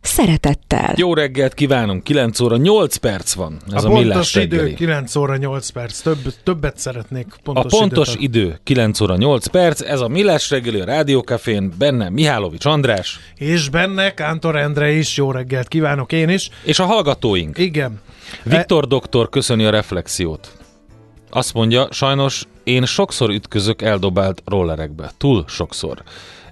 szeretettel. Jó reggelt kívánunk, 9 óra 8 perc van. Ez a, a millás idő reggeli. 9 óra 8 perc. Több, többet szeretnék pontos A pontos időt. idő 9 óra 8 perc, ez a Millás reggeli a Rádiókafén, benne Mihálovics András, És benne Kántor Endre is. Jó reggelt kívánok én is. és a hallgatóink. Igen. Viktor doktor köszöni a reflexiót. Azt mondja, sajnos én sokszor ütközök eldobált rollerekbe. Túl sokszor.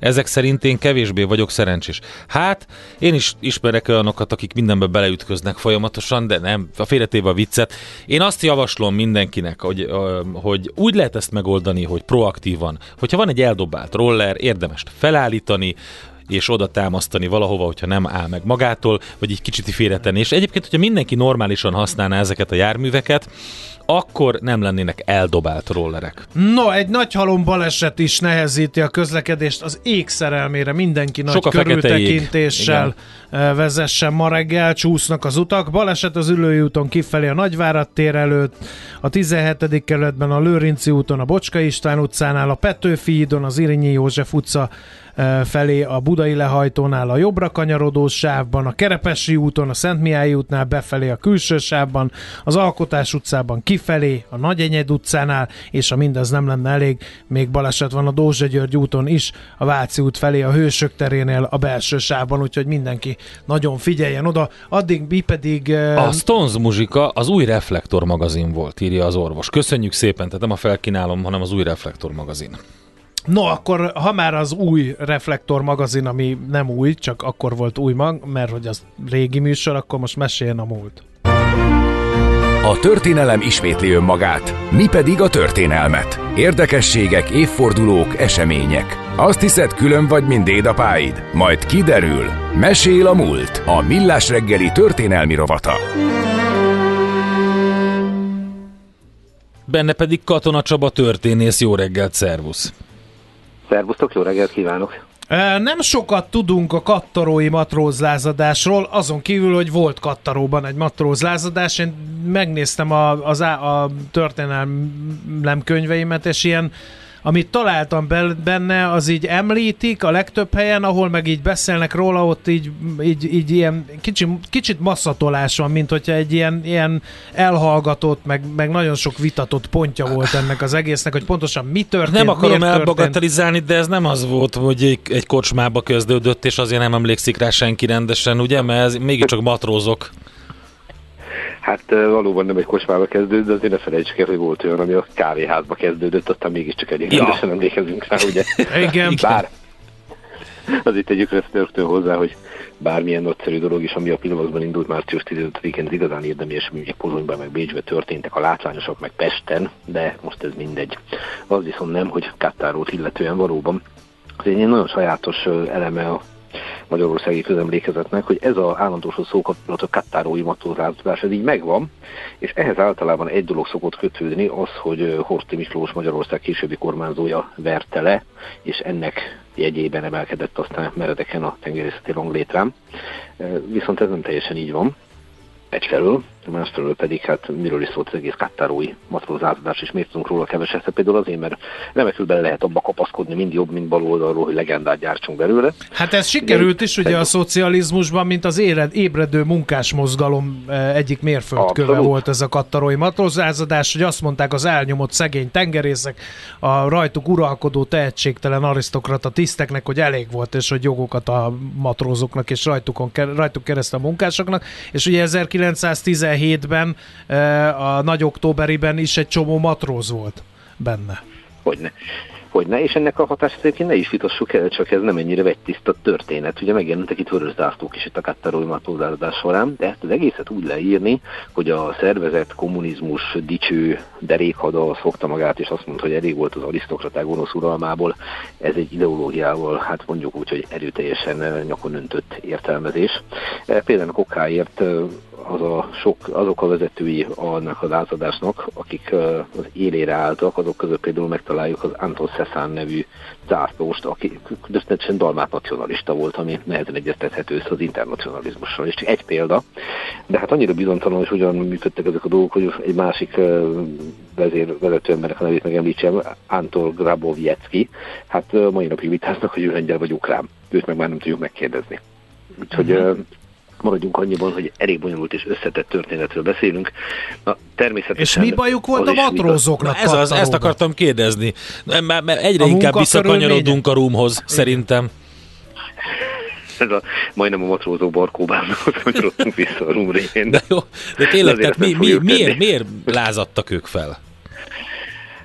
Ezek szerint én kevésbé vagyok szerencsés. Hát, én is ismerek olyanokat, akik mindenbe beleütköznek folyamatosan, de nem, a félretéve a viccet. Én azt javaslom mindenkinek, hogy, hogy úgy lehet ezt megoldani, hogy proaktívan. Hogyha van egy eldobált roller, érdemes felállítani, és oda támasztani valahova, hogyha nem áll meg magától, vagy egy kicsit félretenni. És egyébként, hogyha mindenki normálisan használná ezeket a járműveket, akkor nem lennének eldobált rollerek. No, egy nagy halom baleset is nehezíti a közlekedést az ég szerelmére. Mindenki nagy Sok körültekintéssel eh, vezessen ma reggel, csúsznak az utak. Baleset az Ülői úton kifelé a Nagyvárad tér előtt, a 17. kerületben a Lőrinci úton, a Bocska István utcánál, a Petőfi hídon, az Irinyi József utca felé a Budai lehajtónál a jobbra kanyarodó sávban, a Kerepesi úton, a Szent Mihály útnál befelé a külső sávban, az Alkotás utcában kifelé, a Nagyenyed utcánál, és ha mindez nem lenne elég, még baleset van a Dózsa György úton is, a Váci út felé a Hősök terénél a belső sávban, úgyhogy mindenki nagyon figyeljen oda. Addig mi pedig... A Stones muzsika az új Reflektor magazin volt, írja az orvos. Köszönjük szépen, tehát nem a felkínálom, hanem az új Reflektor magazin. No, akkor ha már az új Reflektor magazin, ami nem új, csak akkor volt új mag, mert hogy az régi műsor, akkor most meséljen a múlt. A történelem ismétli önmagát, mi pedig a történelmet. Érdekességek, évfordulók, események. Azt hiszed, külön vagy, mint dédapáid? Majd kiderül. Mesél a múlt. A Millás reggeli történelmi rovata. Benne pedig Katona Csaba történész, jó reggelt, szervusz! Szervusztok, jó reggelt kívánok! Nem sokat tudunk a kattarói matrózlázadásról, azon kívül, hogy volt kattaróban egy matrózlázadás. Én megnéztem a, az, á- a történelem könyveimet, és ilyen amit találtam be- benne, az így említik a legtöbb helyen, ahol meg így beszélnek róla, ott így, így, így ilyen kicsi, kicsit masszatolás van, mint hogyha egy ilyen, ilyen elhallgatott, meg, meg nagyon sok vitatott pontja volt ennek az egésznek, hogy pontosan mi történt, Nem akarom elbagatelizálni, de ez nem az volt, hogy egy, egy kocsmába kezdődött, és azért nem emlékszik rá senki rendesen, ugye? Mert ez mégiscsak matrózok. Hát valóban nem egy kocsmába kezdődött, de azért ne felejtsük el, hogy volt olyan, ami a kávéházba kezdődött, aztán mégiscsak elég Ja. rendesen emlékezünk rá, ugye? Igen. Bár azért tegyük ezt rögtön hozzá, hogy bármilyen nagyszerű dolog is, ami a pillanatban indult március 15-én, az igazán érdemi események Pozsonyban, meg Bécsben történtek, a látványosok, meg Pesten, de most ez mindegy. Az viszont nem, hogy Kattárót illetően valóban az egy nagyon sajátos eleme a magyarországi közemlékezetnek, hogy ez az állandósó szókapcsolat a kattárói matrózáltatás, ez így megvan, és ehhez általában egy dolog szokott kötődni, az, hogy Horthy Miklós Magyarország későbbi kormányzója verte le, és ennek jegyében emelkedett aztán meredeken a tengerészeti ranglétrám. Ö, Viszont ez nem teljesen így van. Egyfelől, Másfelől pedig, hát miről is szólt az egész kattárói matróz és miért tudunk róla keveset, hát például azért, mert remekül bele lehet abba kapaszkodni, mind jobb, mind bal oldalról, hogy legendát gyártsunk belőle. Hát ez sikerült is, ugye a szocializmusban, mint az éred, ébredő munkásmozgalom eh, egyik mérföldköve Abszolút. volt ez a kattarói matrózázadás, hogy azt mondták az elnyomott szegény tengerészek, a rajtuk uralkodó tehetségtelen arisztokrata tiszteknek, hogy elég volt, és hogy jogokat a matrózoknak és rajtukon, rajtuk keresztül a munkásoknak, és ugye 1917 77-ben, eh, a nagy októberiben is egy csomó matróz volt benne. Hogyne hogy ne, és ennek a hatását egyébként ne is vitassuk el, csak ez nem ennyire vegytiszta történet. Ugye megjelentek itt vörös zászlók is itt a Kattárói matózározás során, de ezt az egészet úgy leírni, hogy a szervezet kommunizmus dicső derékhada fogta magát, és azt mondta, hogy elég volt az arisztokraták gonosz uralmából. Ez egy ideológiával, hát mondjuk úgy, hogy erőteljesen nyakon öntött értelmezés. Eh, például a kokáért eh, az a sok, azok a vezetői annak az átadásnak, akik az élére álltak, azok között például megtaláljuk az Anton Szeszán nevű zászlóst, aki közvetesen dalmát nacionalista volt, ami nehezen egyeztethető össze az internacionalizmussal. És egy példa, de hát annyira bizonytalan, hogy hogyan működtek ezek a dolgok, hogy egy másik vezér, vezető emberek a nevét megemlítsem, Antol Grabovjecki, hát mai napig vitáznak, hogy ő lengyel vagy ukrán. Őt meg már nem tudjuk megkérdezni. Úgyhogy mm-hmm maradjunk annyiban, hogy elég bonyolult és összetett történetről beszélünk. Na, természetesen... És mi bajuk volt a matrózoknak? Ez az, ezt akartam kérdezni. Mert, mert egyre a inkább visszakanyarodunk a rúmhoz, szerintem. Ez a, majdnem a matrózok barkóbámhoz kanyarodtunk vissza a rúm révén. De jó, de tényleg, tehát mi, mi, miért, miért lázadtak ők fel?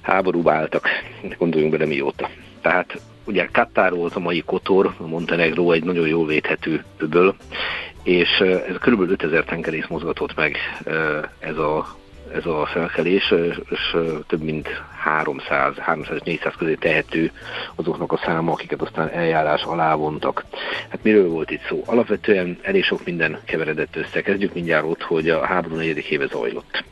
Háborúba álltak, gondoljunk bele mióta. Tehát ugye Kattár volt a mai Kotor, a Montenegro egy nagyon jól védhető öböl, és ez kb. 5000 tengerész mozgatott meg ez a ez a felkelés, és több mint 300, 300-400 közé tehető azoknak a száma, akiket aztán eljárás alá vontak. Hát miről volt itt szó? Alapvetően elég sok minden keveredett össze. Kezdjük mindjárt ott, hogy a háború negyedik éve zajlott.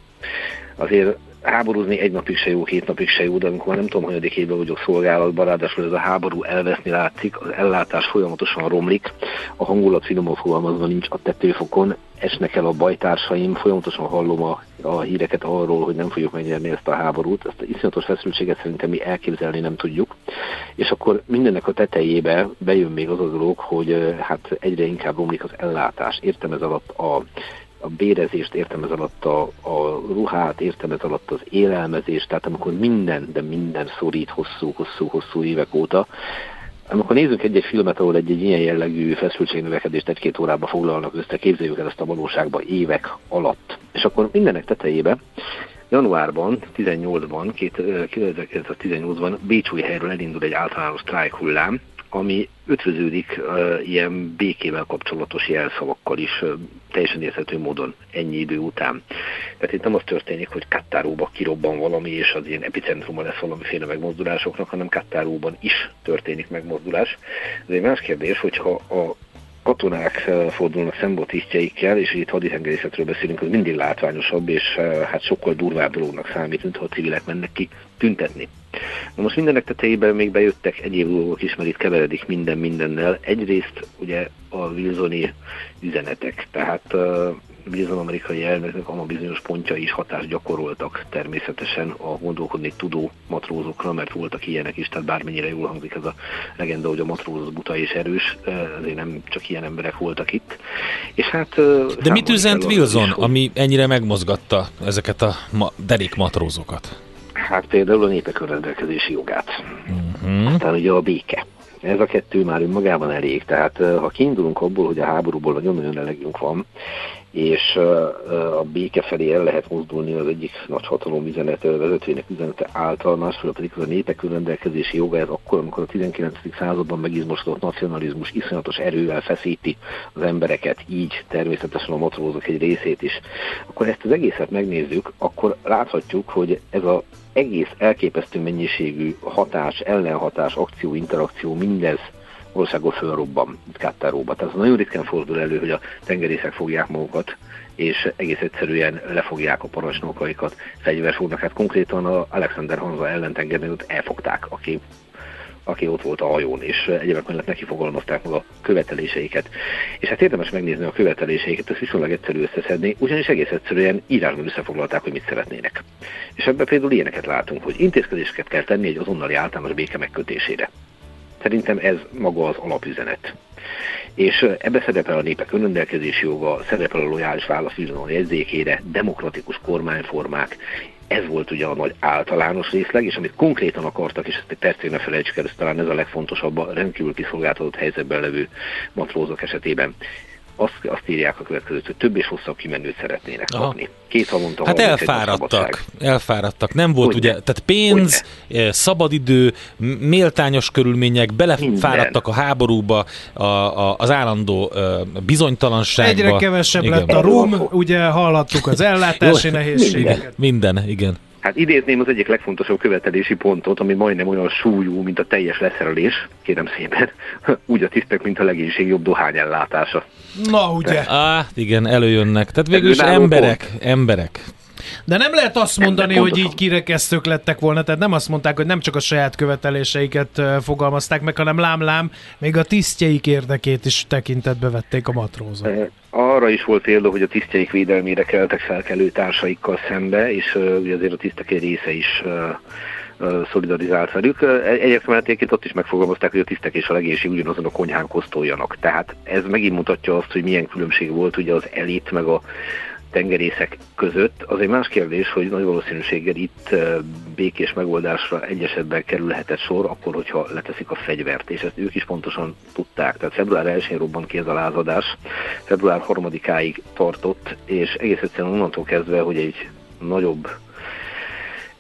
Azért háborúzni egy napig se jó, két napig se jó, de amikor már nem tudom, hanyadik évben vagyok szolgálatban, ráadásul ez a háború elveszni látszik, az ellátás folyamatosan romlik, a hangulat finoman fogalmazva nincs a tetőfokon, esnek el a bajtársaim, folyamatosan hallom a, a híreket arról, hogy nem fogjuk megnyerni ezt a háborút, ezt a iszonyatos feszültséget szerintem mi elképzelni nem tudjuk, és akkor mindennek a tetejébe bejön még az a dolog, hogy hát egyre inkább romlik az ellátás. Értem ez alatt a a bérezést, értem ez alatt a, a ruhát, értem ez alatt az élelmezést, tehát amikor minden, de minden szorít hosszú-hosszú-hosszú évek óta, amikor nézzük egy-egy filmet, ahol egy-egy ilyen jellegű feszültségnövekedést egy-két órába foglalnak össze, képzeljük el ezt a valóságba évek alatt. És akkor mindenek tetejébe januárban, 18-ban, 2018-ban Bécsújhelyről elindul egy általános sztrájk hullám, ami ötvöződik uh, ilyen békével kapcsolatos jelszavakkal is uh, teljesen érthető módon ennyi idő után. Tehát itt nem az történik, hogy Kattáróba kirobban valami, és az ilyen epicentruma lesz valamiféle megmozdulásoknak, hanem Kattáróban is történik megmozdulás. Ez egy más kérdés, hogyha a katonák fordulnak szembe tisztjeikkel, és itt haditengerészetről beszélünk, az mindig látványosabb, és hát sokkal durvább dolognak számít, mint ha a civilek mennek ki tüntetni. Na most mindenek tetejében még bejöttek egyéb dolgok is, mert itt keveredik minden mindennel. Egyrészt ugye a Wilsoni üzenetek, tehát Wilson amerikai elnöknek a bizonyos pontja is hatást gyakoroltak természetesen a gondolkodni tudó matrózokra, mert voltak ilyenek is, tehát bármennyire jól hangzik ez a legenda, hogy a matróz buta és erős, azért nem csak ilyen emberek voltak itt. És hát, De mit üzent Wilson, is, ami ennyire megmozgatta ezeket a ma- derék matrózokat? Hát például a népek rendelkezési jogát. Uh-huh. Aztán ugye a béke. Ez a kettő már önmagában elég, tehát ha kiindulunk abból, hogy a háborúból nagyon-nagyon elegünk van, és a béke felé el lehet mozdulni az egyik nagy hatalom üzenete, vezetőjének üzenete által, másfél pedig az a népek önrendelkezési joga, ez akkor, amikor a 19. században megizmosodott nacionalizmus iszonyatos erővel feszíti az embereket, így természetesen a matrózok egy részét is. Akkor ezt az egészet megnézzük, akkor láthatjuk, hogy ez az egész elképesztő mennyiségű hatás, ellenhatás, akció, interakció, mindez országból fölrobban, Kattáróba. Tehát nagyon ritkán fordul elő, hogy a tengerészek fogják magukat, és egész egyszerűen lefogják a parancsnokaikat, fegyver fognak. Hát konkrétan a Alexander Hanza ellentengernél elfogták, aki aki ott volt a hajón, és egyébként mellett neki fogalmazták meg a követeléseiket. És hát érdemes megnézni a követeléseiket, ezt viszonylag egyszerű összeszedni, ugyanis egész egyszerűen írásban összefoglalták, hogy mit szeretnének. És ebben például ilyeneket látunk, hogy intézkedéseket kell tenni egy azonnali általános béke megkötésére. Szerintem ez maga az alapüzenet. És ebbe szerepel a népek önrendelkezési joga, szerepel a lojális válasz jegyzékére, demokratikus kormányformák, ez volt ugye a nagy általános részleg, és amit konkrétan akartak, és ezt egy percén ne felejtsük el, ez talán ez a legfontosabb a rendkívül kiszolgáltatott helyzetben levő matrózok esetében. Azt, azt írják a következőt, hogy több és hosszabb kimenőt szeretnének Aha. kapni. Két havonta Hát 31 a elfáradtak, elfáradtak. Nem volt Hogyne. ugye, tehát pénz, eh, szabadidő, méltányos körülmények, belefáradtak a háborúba, a, a, az állandó eh, bizonytalanságba. Egyre kevesebb Igen. lett a rum, ugye hallhattuk az ellátási nehézségeket. Minden, igen. Hát idézném az egyik legfontosabb követelési pontot, ami majdnem olyan súlyú, mint a teljes leszerelés, kérem szépen, úgy a tisztek, mint a legénység jobb dohányellátása. Na ugye. Á, igen, előjönnek. Tehát végül is emberek, emberek. De nem lehet azt mondani, hogy így kirekesztők lettek volna, tehát nem azt mondták, hogy nem csak a saját követeléseiket fogalmazták meg, hanem lám-lám, még a tisztjeik érdekét is tekintetbe vették a matrózok. Arra is volt példa, hogy a tisztjeik védelmére keltek felkelő társaikkal szembe, és ugye azért a tisztek egy része is szolidarizált velük. Uh, Egyébként egyébként ott is megfogalmazták, hogy a tisztek és a legénység ugyanazon a konyhán kosztoljanak. Tehát ez megint mutatja azt, hogy milyen különbség volt ugye az elit meg a tengerészek között. Az egy más kérdés, hogy nagy valószínűséggel itt békés megoldásra egy esetben kerülhetett sor, akkor, hogyha leteszik a fegyvert, és ezt ők is pontosan tudták. Tehát február 1-én robbant ki ez a lázadás, február 3-áig tartott, és egész egyszerűen onnantól kezdve, hogy egy nagyobb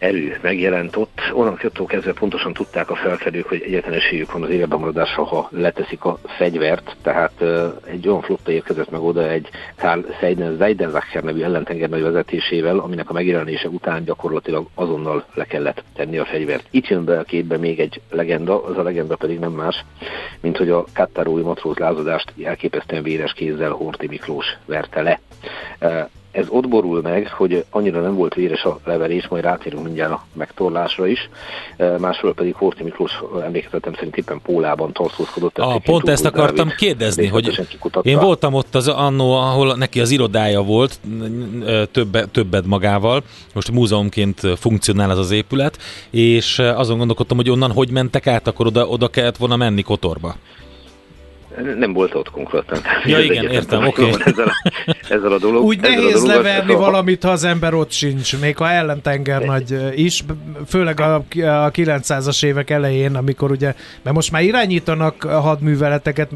erő megjelent ott, onnantól kezdve pontosan tudták a felkelők, hogy egyetlen esélyük van az életben maradásra, ha leteszik a fegyvert, tehát egy olyan flotta érkezett meg oda egy Karl Seiden Weidenwacher nevű ellentengernagy vezetésével, aminek a megjelenése után gyakorlatilag azonnal le kellett tenni a fegyvert. Itt jön be a képbe még egy legenda, az a legenda pedig nem más, mint hogy a kattárói matróz lázadást elképesztően véres kézzel Horthy Miklós verte le. Ez ott borul meg, hogy annyira nem volt véres a leverés, majd rátérünk mindjárt a megtorlásra is. E, Másról pedig Horthy Miklós emlékezetem szerint éppen Pólában tartózkodott. Ah, pont ezt akartam Dávid kérdezni, hogy én voltam ott az annó, ahol neki az irodája volt, többe, többet magával, most múzeumként funkcionál az az épület, és azon gondolkodtam, hogy onnan hogy mentek át, akkor oda, oda kellett volna menni Kotorba. Nem volt ott konkrétan. Ja, Ez igen, értem, oké. Ezzel, a, ezzel a dolog. Úgy ezzel a nehéz dologgal, leverni a- valamit, ha az ember ott sincs, még ha ellentenger nagy is, főleg a, a 900-as évek elején, amikor ugye, mert most már irányítanak hadműveleteket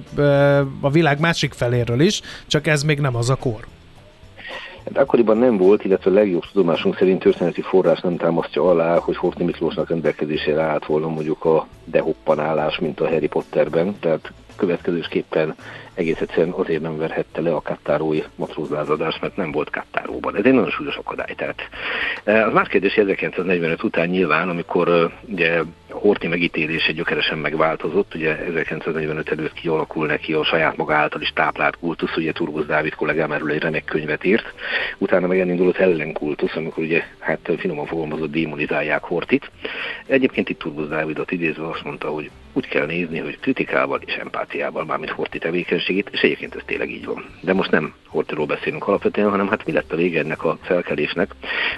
a világ másik feléről is, csak ez még nem az a kor. Hát akkoriban nem volt, illetve a legjobb tudomásunk szerint történeti forrás nem támasztja alá, hogy Horthy Miklósnak rendelkezésére állt volna mondjuk a dehoppanálás, mint a Harry Potterben, tehát következősképpen egész egyszerűen azért nem verhette le a kattárói matrózlázadást, mert nem volt kattáróban. Ez egy nagyon súlyos akadály. Tehát eh, az más kérdés, hogy 1945 után nyilván, amikor eh, ugye Horthy megítélése gyökeresen megváltozott, ugye 1945 előtt kialakul neki a saját maga által is táplált kultusz, ugye Turbusz Dávid kollégám erről egy remek könyvet írt, utána meg elindult ellenkultusz, amikor ugye hát finoman fogalmazott démonizálják Hortit. Egyébként itt Turbusz Dávidot idézve azt mondta, hogy úgy kell nézni, hogy kritikával és empátiával, mármint Horti tevékenységét, és egyébként ez tényleg így van. De most nem Hortiról beszélünk alapvetően, hanem hát mi lett a vége ennek a felkelésnek.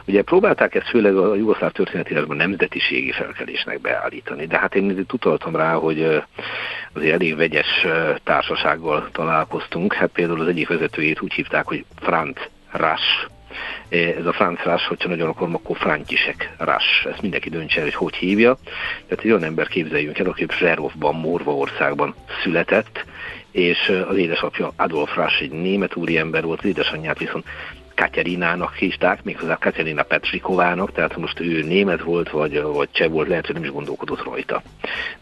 Ugye próbálták ezt főleg a jugoszláv történetírásban nemzetiségi felkelésnek beállítani, de hát én utaltam rá, hogy azért elég vegyes társasággal találkoztunk. Hát például az egyik vezetőjét úgy hívták, hogy Franz Rasch, ez a Franz Rasch, hogyha nagyon akarom, akkor František Rasch. Ezt mindenki döntse el, hogy hogy hívja. Tehát egy olyan ember képzeljünk el, aki Zserovban, Morvaországban született, és az édesapja Adolf Rasch egy német úriember volt, az édesanyját viszont Katyarinának hívták, méghozzá Katyarina Petrikovának, tehát most ő német volt, vagy, vagy cseh volt, lehet, hogy nem is gondolkodott rajta.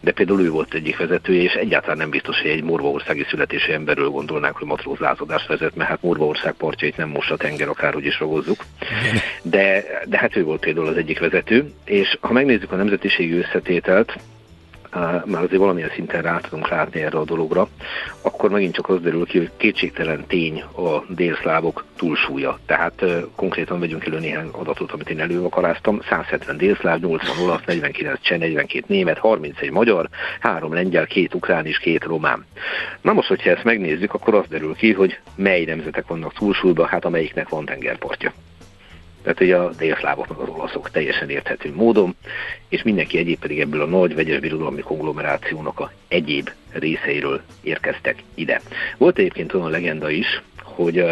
De például ő volt egyik vezetője, és egyáltalán nem biztos, hogy egy morvaországi születésű emberről gondolnánk, hogy matrózlázadást vezet, mert hát Morvaország partjait nem most a tenger, akárhogy is ragozzuk. De, de hát ő volt például az egyik vezető, és ha megnézzük a nemzetiségi összetételt, már azért valamilyen szinten rá tudunk látni erre a dologra, akkor megint csak az derül ki, hogy kétségtelen tény a délszlávok túlsúlya. Tehát konkrétan vegyünk elő néhány adatot, amit én előakaráztam. 170 délszláv, 80 olasz, 49 cseh, 42 német, 31 magyar, 3 lengyel, 2 ukrán és 2 román. Na most, hogyha ezt megnézzük, akkor az derül ki, hogy mely nemzetek vannak túlsúlyban, hát amelyiknek van tengerpartja. Tehát ugye a délszlávok meg az olaszok teljesen érthető módon, és mindenki egyéb pedig ebből a nagy vegyes birodalmi konglomerációnak a egyéb részeiről érkeztek ide. Volt egyébként olyan legenda is, hogy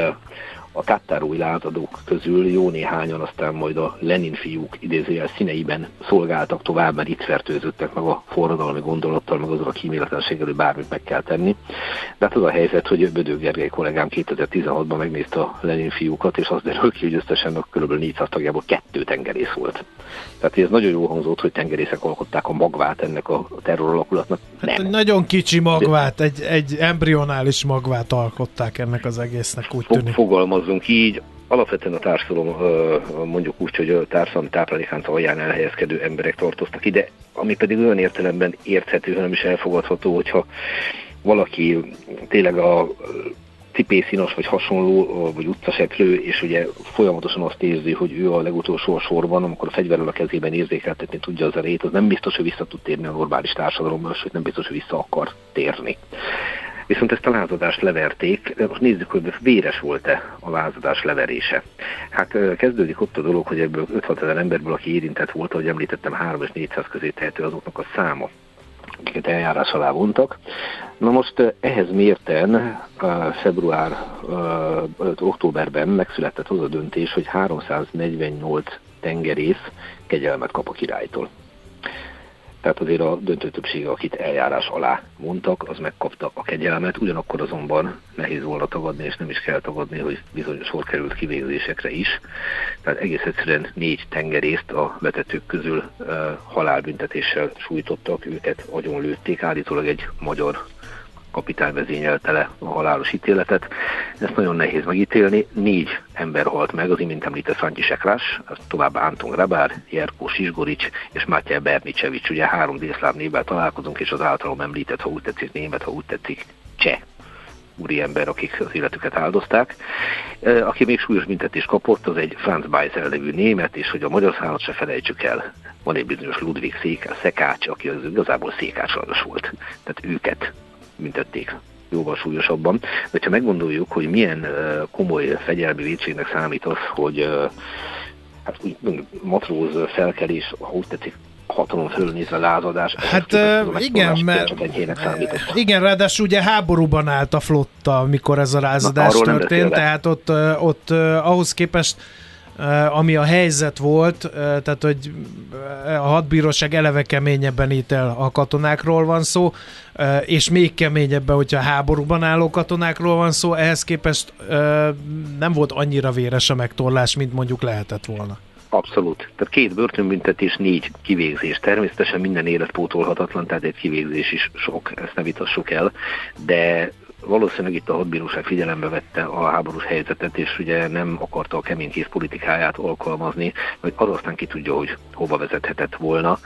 a kattárói lázadók közül jó néhányan aztán majd a Lenin fiúk idézőjel színeiben szolgáltak tovább, mert itt fertőzöttek meg a forradalmi gondolattal, meg azok a kíméletlenséggel, hogy bármit meg kell tenni. De hát az a helyzet, hogy Bödő Gergely kollégám 2016-ban megnézte a Lenin fiúkat, és az derül ki, hogy összesen a kb. 400 tagjából kettő tengerész volt. Tehát ez nagyon jó hangzott, hogy tengerészek alkották a magvát ennek a terror alakulatnak. Hát egy nagyon kicsi magvát, egy, egy embrionális magvát alkották ennek az egésznek, úgy tűnik. Fogalmazzunk így, alapvetően a társadalom, mondjuk úgy, hogy a társadalmi táplálékánc alján elhelyezkedő emberek tartoztak ide, ami pedig olyan értelemben érthető, hanem is elfogadható, hogyha valaki tényleg a cipészínos vagy hasonló, vagy utcaseplő, és ugye folyamatosan azt érzi, hogy ő a legutolsó a sorban, amikor a fegyverrel a kezében érzékeltetni tudja az erejét, az nem biztos, hogy vissza tud térni a normális társadalomba, sőt nem biztos, hogy vissza akar térni. Viszont ezt a lázadást leverték, most nézzük, hogy véres volt-e a lázadás leverése. Hát kezdődik ott a dolog, hogy ebből 5-6 ezer emberből, aki érintett volt, ahogy említettem, 3 és 400 közé tehető azoknak a száma akiket eljárás alá vontak. Na most ehhez mérten február, októberben megszületett az a döntés, hogy 348 tengerész kegyelmet kap a királytól. Tehát azért a döntő többsége, akit eljárás alá mondtak, az megkapta a kegyelmet, ugyanakkor azonban nehéz volna tagadni, és nem is kell tagadni, hogy bizonyos sor került kivégzésekre is. Tehát egész egyszerűen négy tengerészt a vetetők közül uh, halálbüntetéssel sújtottak, őket agyonlőtték, állítólag egy magyar kapitány vezényelte le a halálos ítéletet. Ezt nagyon nehéz megítélni. Négy ember halt meg, az imént említett František Rás, továbbá Anton Grabár, Jerkó Sisgorics és Mátyá Bernicsevics. Ugye három délszláv névvel találkozunk, és az általam említett, ha úgy tetszik német, ha úgy tetszik cseh úriember, akik az életüket áldozták. Aki még súlyos büntetést kapott, az egy Franz Beisel nevű német, és hogy a magyar szállat se felejtsük el, van egy bizonyos Ludwig Széká, Szekács, aki az igazából Székács volt. Tehát őket büntették jóval súlyosabban. De ha meggondoljuk, hogy milyen komoly fegyelmi védségnek számít az, hogy hát úgy matróz felkelés, ha úgy tetszik, hatalom fölnézve lázadás. Hát uh, igen, mert igen, ráadásul ugye háborúban állt a flotta, amikor ez a lázadás Na, történt, tehát ott, ott ahhoz képest ami a helyzet volt, tehát hogy a hadbíróság eleve keményebben ítél a katonákról van szó, és még keményebben, hogyha háborúban álló katonákról van szó, ehhez képest nem volt annyira véres a megtorlás, mint mondjuk lehetett volna. Abszolút. Tehát két börtönbüntetés, négy kivégzés. Természetesen minden élet pótolhatatlan, tehát egy kivégzés is sok, ezt ne vitassuk el, de valószínűleg itt a hadbíróság figyelembe vette a háborús helyzetet, és ugye nem akarta a kemény kész politikáját alkalmazni, hogy az aztán ki tudja, hogy hova vezethetett volna.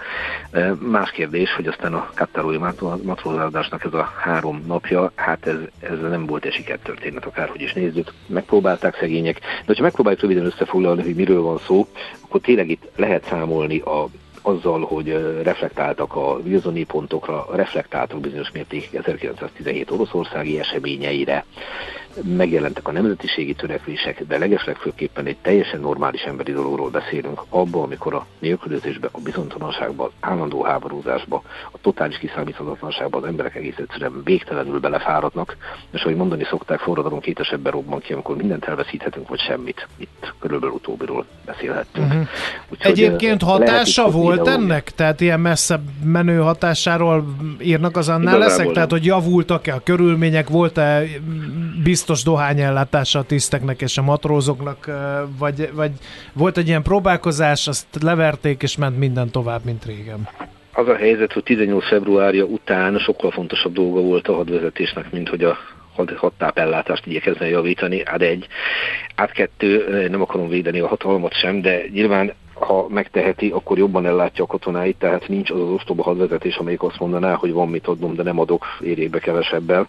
Más kérdés, hogy aztán a kattarói matrózádásnak ez a három napja, hát ez, ez nem volt egy sikertörténet, akárhogy is nézzük. Megpróbálták szegények, de ha megpróbáljuk röviden összefoglalni, hogy miről van szó, akkor tényleg itt lehet számolni a azzal, hogy reflektáltak a Wilsoni pontokra, reflektáltak bizonyos mértékig 1917 oroszországi eseményeire, megjelentek a nemzetiségi törekvések, de legeslegfőképpen egy teljesen normális emberi dologról beszélünk, abban, amikor a nélkülözésbe, a bizonytalanságba, állandó háborúzásba, a totális kiszámíthatatlanságba az emberek egész egyszerűen végtelenül belefáradnak, és ahogy mondani szokták, forradalom kétesebben robban ki, amikor mindent elveszíthetünk, vagy semmit. Itt körülbelül utóbbiról beszélhettünk. Uh-huh. Úgyhogy Egyébként hatása volt ennek? Tehát ilyen messze menő hatásáról írnak az annál leszek? Tehát, hogy javultak-e a körülmények, volt-e biztos biztos dohányellátása a tiszteknek és a matrózoknak, vagy, vagy volt egy ilyen próbálkozás, azt leverték és ment minden tovább, mint régen? Az a helyzet, hogy 18 februárja után sokkal fontosabb dolga volt a hadvezetésnek, mint hogy a hadtápellátást igyekezne javítani, át egy, át kettő, nem akarom védeni a hatalmat sem, de nyilván ha megteheti, akkor jobban ellátja a katonáit, tehát nincs az az ostoba hadvezetés, amelyik azt mondaná, hogy van mit adnom, de nem adok érébe kevesebbel.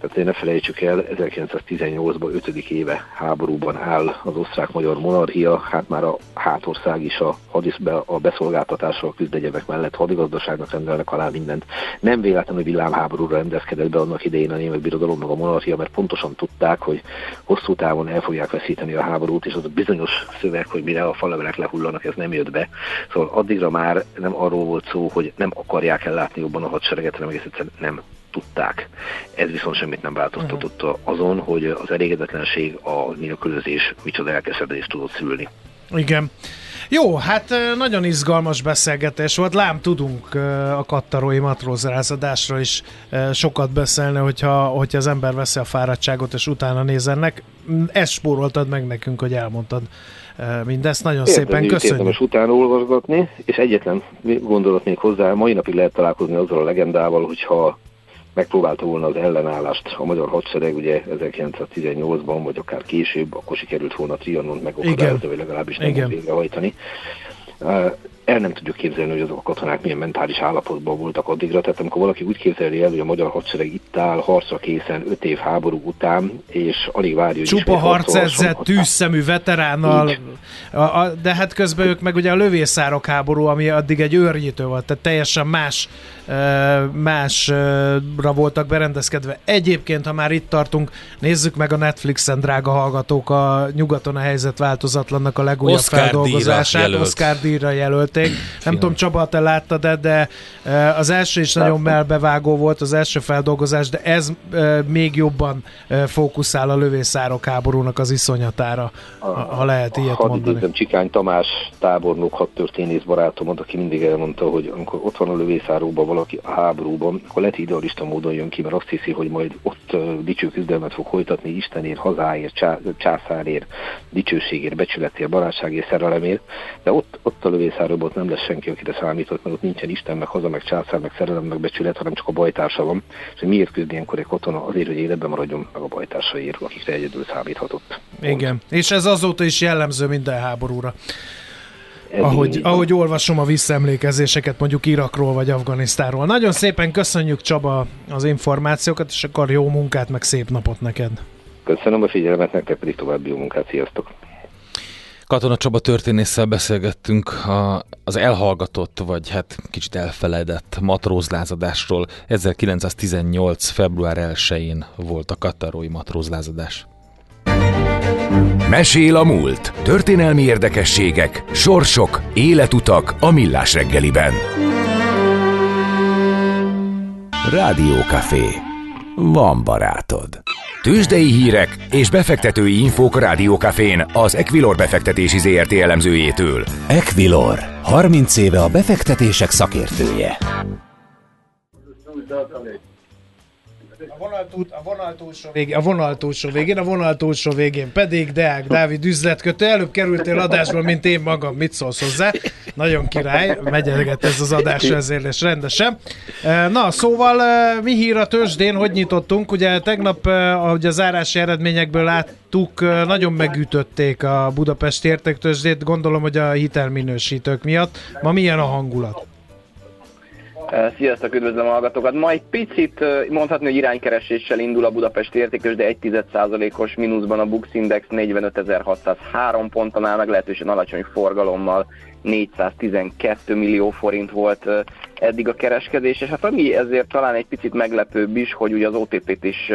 Tehát ne felejtsük el, 1918-ban 5. éve háborúban áll az osztrák-magyar monarchia, hát már a hátország is a, hadiszbe, a beszolgáltatásra a küzdegyevek mellett hadigazdaságnak rendelnek alá mindent. Nem véletlenül villámháborúra rendezkedett be annak idején a német birodalom meg a monarchia, mert pontosan tudták, hogy hosszú távon el fogják veszíteni a háborút, és az a bizonyos szöveg, hogy mire a falevelek lehullanak, ez nem jött be. Szóval addigra már nem arról volt szó, hogy nem akarják ellátni jobban a hadsereget, hanem egész egyszerűen nem tudták. Ez viszont semmit nem változtatott uh-huh. azon, hogy az elégedetlenség, a nélkülözés micsoda elkeseredést tudott szülni. Igen. Jó, hát nagyon izgalmas beszélgetés volt. Lám tudunk a kattarói matrózrázadásról is sokat beszélni, hogyha, hogyha az ember veszi a fáradtságot és utána nézennek. Ezt spóroltad meg nekünk, hogy elmondtad mindezt. Nagyon Értem, szépen köszönjük. Érdemes utána olvasgatni, és egyetlen gondolat még hozzá, mai napig lehet találkozni azzal a legendával, hogyha megpróbálta volna az ellenállást a magyar hadsereg, ugye 1918-ban, vagy akár később, akkor sikerült volna Trianon megakadályozni, vagy legalábbis nem végrehajtani el nem tudjuk képzelni, hogy azok a katonák milyen mentális állapotban voltak addigra. Tehát amikor valaki úgy képzeli el, hogy a magyar hadsereg itt áll, harcra készen, öt év háború után, és alig várja, hogy Csupa harcedzett, tűzszemű veteránnal, a, a, de hát közben ők meg ugye a lövészárok háború, ami addig egy őrjítő volt, tehát teljesen más másra voltak berendezkedve. Egyébként, ha már itt tartunk, nézzük meg a Netflixen, drága hallgatók, a nyugaton a helyzet változatlannak a legújabb Oscar feldolgozását. Díjra Oscar díjra jelölték. Nem tudom, Csaba, te láttad de az első is nagyon melbevágó volt, az első feldolgozás, de ez még jobban fókuszál a lövészárok háborúnak az iszonyatára, ha lehet ilyet Hadd mondani. Idézem, Csikány Tamás tábornok, hadtörténész barátom, aki mindig elmondta, hogy amikor ott van a lövészáróban valaki a háborúban, akkor lehet idealista módon jön ki, mert azt hiszi, hogy majd ott dicső küzdelmet fog folytatni Istenért, hazáért, csá, császárért, dicsőségért, becsületért, barátságért, szerelemért, de ott, ott a lövészáróban ott nem lesz senki, akire számított, mert ott nincsen Isten, meg haza, meg császár, meg szerelem, meg becsület, hanem csak a bajtársa van. És hogy miért küzd ilyenkor egy katona? Azért, hogy életben maradjon, meg a bajtársaiért, akikre egyedül számíthatott. Igen, és ez azóta is jellemző minden háborúra ahogy, ahogy olvasom a visszaemlékezéseket mondjuk Irakról vagy Afganisztánról. Nagyon szépen köszönjük Csaba az információkat, és akkor jó munkát, meg szép napot neked. Köszönöm a figyelmet, nektek pedig további jó munkát, sziasztok! Katona Csaba történésszel beszélgettünk a, az elhallgatott, vagy hát kicsit elfeledett matrózlázadásról. 1918. február 1-én volt a katarói matrózlázadás. Mesél a múlt. Történelmi érdekességek, sorsok, életutak a millás reggeliben. Rádiókafé. Van barátod. Tőzsdei hírek és befektetői infók a Rádiókafén az Equilor befektetési ZRT elemzőjétől. Equilor. 30 éve a befektetések szakértője. Vonal, a vonal túlsó végén, a vonal túlsó végén, a vonal túlsó végén pedig Deák Dávid üzletkötő. Előbb kerültél adásból, mint én magam. Mit szólsz hozzá? Nagyon király, megyeget ez az adás ezért és rendesen. Na, szóval mi hír a tőzsdén, hogy nyitottunk? Ugye tegnap, ahogy a zárási eredményekből láttuk, nagyon megütötték a Budapesti értéktőzsdét, gondolom, hogy a hitelminősítők miatt. Ma milyen a hangulat? Sziasztok, üdvözlöm a hallgatókat. Ma egy picit mondhatni, hogy iránykereséssel indul a Budapesti értékös, de 1,1%-os mínuszban a Bux Index 45.603 ponton áll, meglehetősen alacsony forgalommal 412 millió forint volt eddig a kereskedés, és hát ami ezért talán egy picit meglepőbb is, hogy ugye az OTP-t is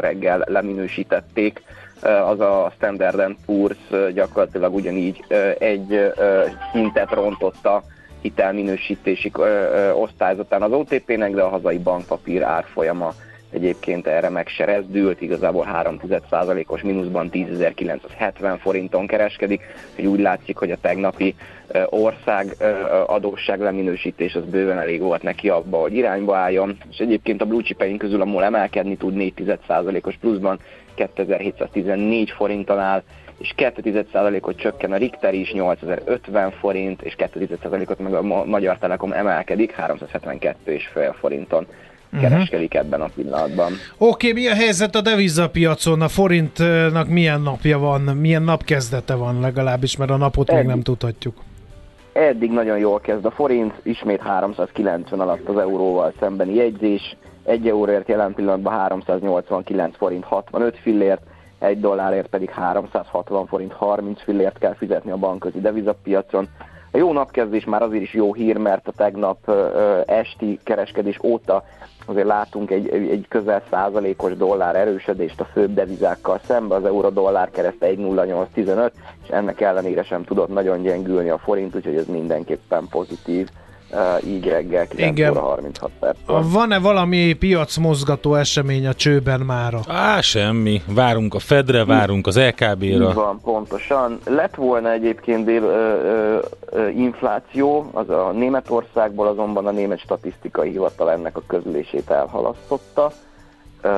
reggel leminősítették, az a Standard Poor's gyakorlatilag ugyanígy egy szintet rontotta hitelminősítési osztályzatán az OTP-nek, de a hazai bankpapír árfolyama egyébként erre meg se rezdült, igazából 3,1%-os mínuszban 10.970 forinton kereskedik, hogy úgy látszik, hogy a tegnapi ország adósság leminősítés az bőven elég volt neki abba, hogy irányba álljon, és egyébként a blue chipeink közül a MOL emelkedni tud 4,1%-os pluszban 2714 forinton áll, és 2,1%-ot csökken a Richter is, 8050 forint, és 2,1%-ot meg a Magyar Telekom emelkedik, 372,5 forinton uh-huh. kereskedik ebben a pillanatban. Oké, okay, mi a helyzet a devizapiacon? A forintnak milyen napja van, milyen napkezdete van legalábbis, mert a napot eddig, még nem tudhatjuk. Eddig nagyon jól kezd a forint, ismét 390 alatt az euróval szembeni jegyzés, egy euróért jelen pillanatban 389 forint 65 fillért, egy dollárért pedig 360 forint 30 fillért kell fizetni a bankközi devizapiacon. A jó napkezdés már azért is jó hír, mert a tegnap esti kereskedés óta azért látunk egy, egy közel százalékos dollár erősödést a főbb devizákkal szembe, az euró-dollár kereszt 1,0815, és ennek ellenére sem tudott nagyon gyengülni a forint, úgyhogy ez mindenképpen pozitív így reggel 9 Igen. óra 36 perc. Van-e valami piacmozgató esemény a csőben mára? Á, semmi. Várunk a Fedre, várunk az Így LKB-ra. van, pontosan. Lett volna egyébként dél, ö, ö, ö, infláció, az a Németországból azonban a Német Statisztikai Hivatal ennek a közlését elhalasztotta, ö,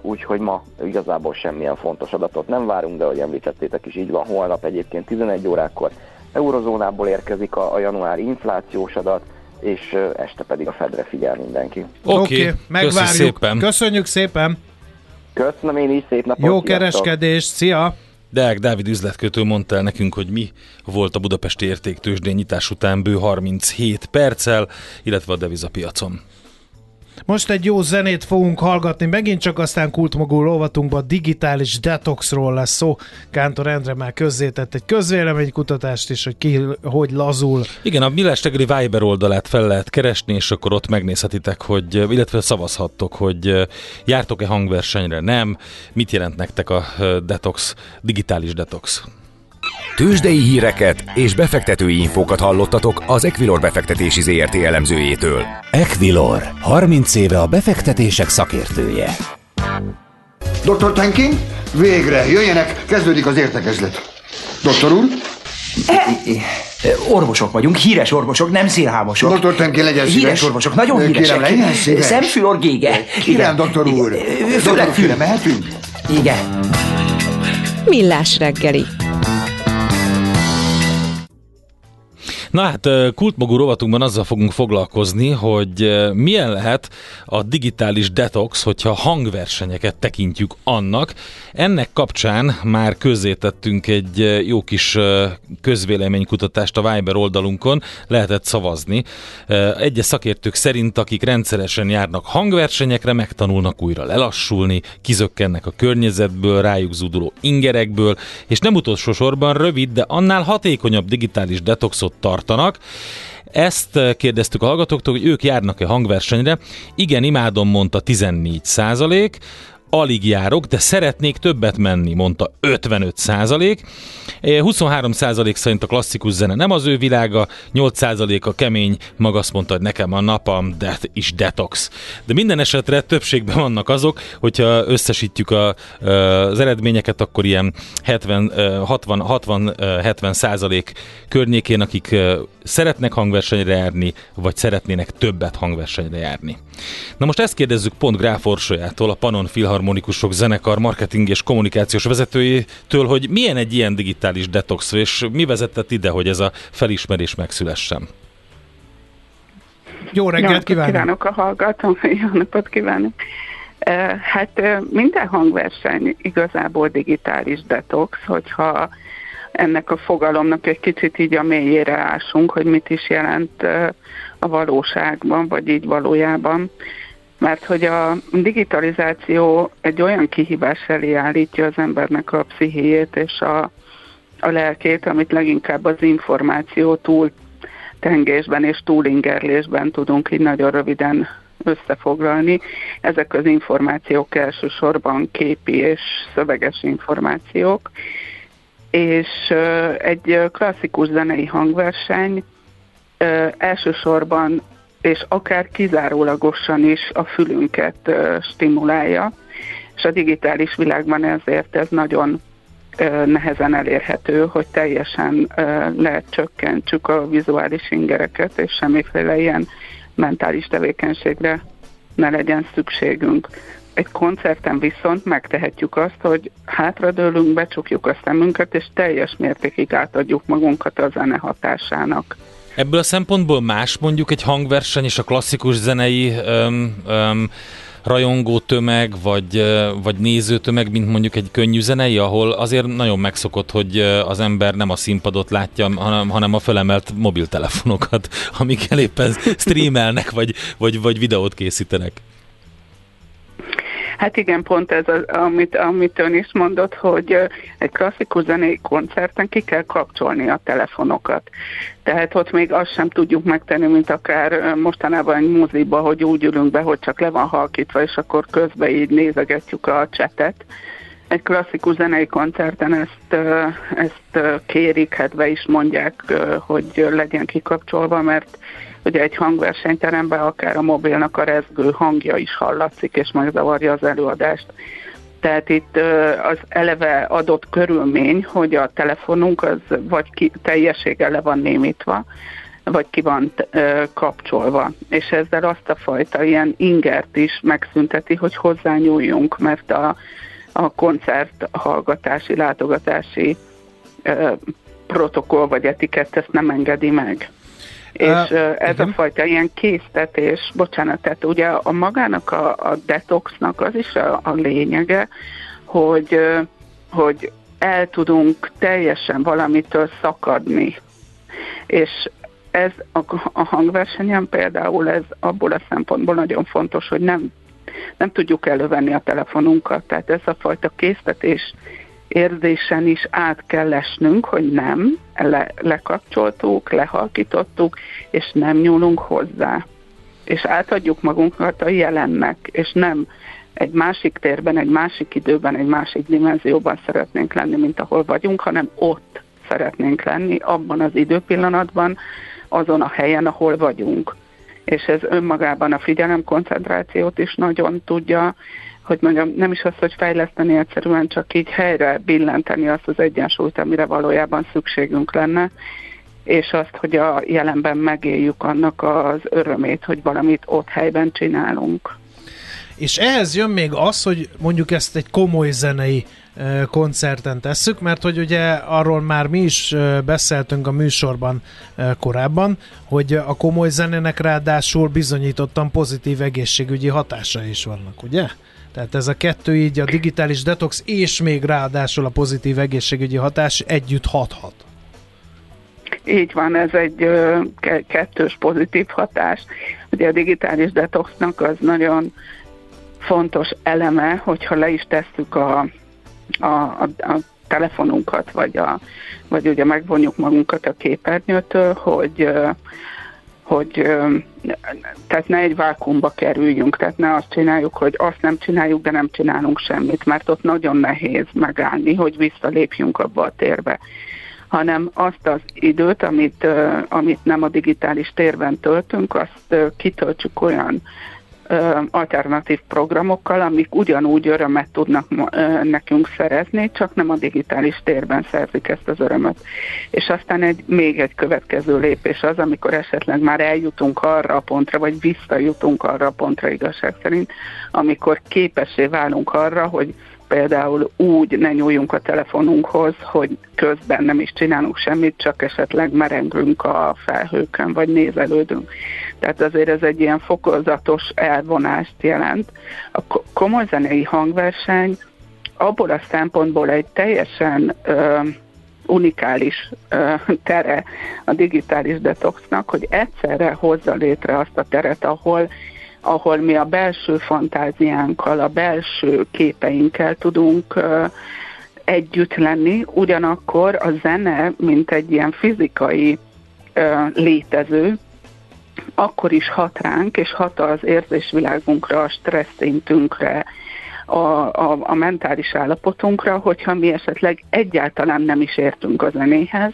úgyhogy ma igazából semmilyen fontos adatot nem várunk, de ahogy említettétek is így van, holnap egyébként 11 órákor eurozónából érkezik a, a januári inflációs adat, és este pedig a Fedre figyel mindenki. Oké, okay, megvárjuk. szépen. Köszönjük szépen. Köszönöm én is, szép napot! Jó sziasztok! kereskedést. Szia! Deák Dávid üzletkötő mondta el nekünk, hogy mi volt a budapesti értéktősdén nyitás után bő 37 perccel, illetve a devizapiacon. Most egy jó zenét fogunk hallgatni, megint csak aztán kultmogul rovatunkban digitális detoxról lesz szó. Kántor Endre már közzétett egy közvéleménykutatást is, hogy ki hogy lazul. Igen, a Millás reggeli Viber oldalát fel lehet keresni, és akkor ott megnézhetitek, hogy, illetve szavazhattok, hogy jártok-e hangversenyre, nem, mit jelent nektek a detox, digitális detox. Tőzsdei híreket és befektetői infókat hallottatok az Equilor befektetési ZRT elemzőjétől. Equilor, 30 éve a befektetések szakértője. Dr. Tenkin, végre, jöjjenek, kezdődik az értekezlet. Doktor úr, Orvosok vagyunk, híres orvosok, nem szélhámosok. Dr. Tenkin, legyen szíves. Híres orvosok, nagyon Kérem, híresek. legyen szíves. Szemfül, orgége. Kérem, doktor úr. Főleg Doktor, fül. mehetünk? Igen. Millás reggeli. Na hát, kultmogú rovatunkban azzal fogunk foglalkozni, hogy milyen lehet a digitális detox, hogyha hangversenyeket tekintjük annak. Ennek kapcsán már közzétettünk egy jó kis közvéleménykutatást a Viber oldalunkon, lehetett szavazni. Egyes szakértők szerint, akik rendszeresen járnak hangversenyekre, megtanulnak újra lelassulni, kizökkennek a környezetből, rájuk zúduló ingerekből, és nem utolsó sorban rövid, de annál hatékonyabb digitális detoxot tartanak. Ezt kérdeztük a hallgatóktól, hogy ők járnak-e hangversenyre. Igen, imádom, mondta 14 százalék. Alig járok, de szeretnék többet menni, mondta 55 százalék. 23 százalék szerint a klasszikus zene nem az ő világa, 8 százalék a kemény, maga azt mondta, hogy nekem a napam de is detox. De minden esetre többségben vannak azok, hogyha összesítjük a, az eredményeket, akkor ilyen 70, 60, 60 70 százalék környékén, akik szeretnek hangversenyre járni, vagy szeretnének többet hangversenyre járni. Na most ezt kérdezzük pont Gráf Orsolyától, a Panon Filharmonikusok zenekar marketing és kommunikációs vezetőjétől, hogy milyen egy ilyen digitális detox, és mi vezetett ide, hogy ez a felismerés megszülessen. Jó reggelt kívánok! kívánok a hallgatom, jó napot kívánok! Hát minden hangverseny igazából digitális detox, hogyha ennek a fogalomnak egy kicsit így a mélyére ásunk, hogy mit is jelent a valóságban, vagy így valójában. Mert hogy a digitalizáció egy olyan kihívás elé állítja az embernek a pszichéjét és a, a lelkét, amit leginkább az információ túl tengésben és túlingerlésben tudunk így nagyon röviden összefoglalni. Ezek az információk elsősorban képi és szöveges információk, és egy klasszikus zenei hangverseny elsősorban és akár kizárólagosan is a fülünket stimulálja, és a digitális világban ezért ez nagyon nehezen elérhető, hogy teljesen ö, lecsökkentsük a vizuális ingereket, és semmiféle ilyen mentális tevékenységre ne legyen szükségünk. Egy koncerten viszont megtehetjük azt, hogy hátradőlünk, becsukjuk a szemünket, és teljes mértékig átadjuk magunkat a zene hatásának. Ebből a szempontból más mondjuk egy hangverseny és a klasszikus zenei öm, öm, rajongó tömeg, vagy, vagy néző tömeg, mint mondjuk egy könnyű zenei, ahol azért nagyon megszokott, hogy az ember nem a színpadot látja, hanem, hanem a felemelt mobiltelefonokat, amikkel éppen streamelnek, vagy, vagy, vagy videót készítenek. Hát igen, pont ez, az, amit, amit ön is mondott, hogy egy klasszikus zenei koncerten ki kell kapcsolni a telefonokat. Tehát ott még azt sem tudjuk megtenni, mint akár mostanában egy moziba, hogy úgy ülünk be, hogy csak le van halkítva, és akkor közben így nézegetjük a csetet. Egy klasszikus zenei koncerten ezt, ezt kérik, hát be is mondják, hogy legyen kikapcsolva, mert ugye egy hangversenyteremben akár a mobilnak a rezgő hangja is hallatszik, és megzavarja az előadást. Tehát itt az eleve adott körülmény, hogy a telefonunk az vagy ki, teljességgel le van némítva, vagy ki van kapcsolva. És ezzel azt a fajta ilyen ingert is megszünteti, hogy hozzányúljunk, mert a, a koncert hallgatási, látogatási protokoll vagy etikett ezt nem engedi meg. És uh, ez igen. a fajta ilyen késztetés, bocsánat, tehát ugye a magának a, a detoxnak az is a, a lényege, hogy, hogy el tudunk teljesen valamitől szakadni. És ez a, a hangversenyen például ez abból a szempontból nagyon fontos, hogy nem, nem tudjuk elővenni a telefonunkat. Tehát ez a fajta késztetés érzésen is át kell esnünk, hogy nem, le, lekapcsoltuk, lehalkítottuk, és nem nyúlunk hozzá. És átadjuk magunkat a jelennek, és nem egy másik térben, egy másik időben, egy másik dimenzióban szeretnénk lenni, mint ahol vagyunk, hanem ott szeretnénk lenni, abban az időpillanatban, azon a helyen, ahol vagyunk. És ez önmagában a figyelem koncentrációt is nagyon tudja, hogy mondjam, nem is az, hogy fejleszteni egyszerűen, csak így helyre billenteni azt az egyensúlyt, amire valójában szükségünk lenne, és azt, hogy a jelenben megéljük annak az örömét, hogy valamit ott helyben csinálunk. És ehhez jön még az, hogy mondjuk ezt egy komoly zenei koncerten tesszük, mert hogy ugye arról már mi is beszéltünk a műsorban korábban, hogy a komoly zenének ráadásul bizonyítottan pozitív egészségügyi hatása is vannak, ugye? Tehát ez a kettő így, a digitális detox és még ráadásul a pozitív egészségügyi hatás együtt hathat. Így van, ez egy kettős pozitív hatás. Ugye a digitális detoxnak az nagyon fontos eleme, hogyha le is tesszük a, a, a, a telefonunkat, vagy, a, vagy ugye megvonjuk magunkat a képernyőtől, hogy hogy tehát ne egy vákumba kerüljünk, tehát ne azt csináljuk, hogy azt nem csináljuk, de nem csinálunk semmit, mert ott nagyon nehéz megállni, hogy visszalépjünk abba a térbe hanem azt az időt, amit, amit nem a digitális térben töltünk, azt kitöltsük olyan alternatív programokkal, amik ugyanúgy örömet tudnak nekünk szerezni, csak nem a digitális térben szerzik ezt az örömöt. És aztán egy, még egy következő lépés az, amikor esetleg már eljutunk arra a pontra, vagy visszajutunk arra a pontra igazság szerint, amikor képessé válunk arra, hogy például úgy ne nyúljunk a telefonunkhoz, hogy közben nem is csinálunk semmit, csak esetleg merengünk a felhőkön, vagy nézelődünk. Tehát azért ez egy ilyen fokozatos elvonást jelent. A komoly zenei hangverseny abból a szempontból egy teljesen ö, unikális ö, tere a digitális detoxnak, hogy egyszerre hozza létre azt a teret, ahol ahol mi a belső fantáziánkkal, a belső képeinkkel tudunk együtt lenni, ugyanakkor a zene, mint egy ilyen fizikai létező, akkor is hat ránk, és hat az érzésvilágunkra, a stresszintünkre, a, a, a mentális állapotunkra, hogyha mi esetleg egyáltalán nem is értünk a zenéhez,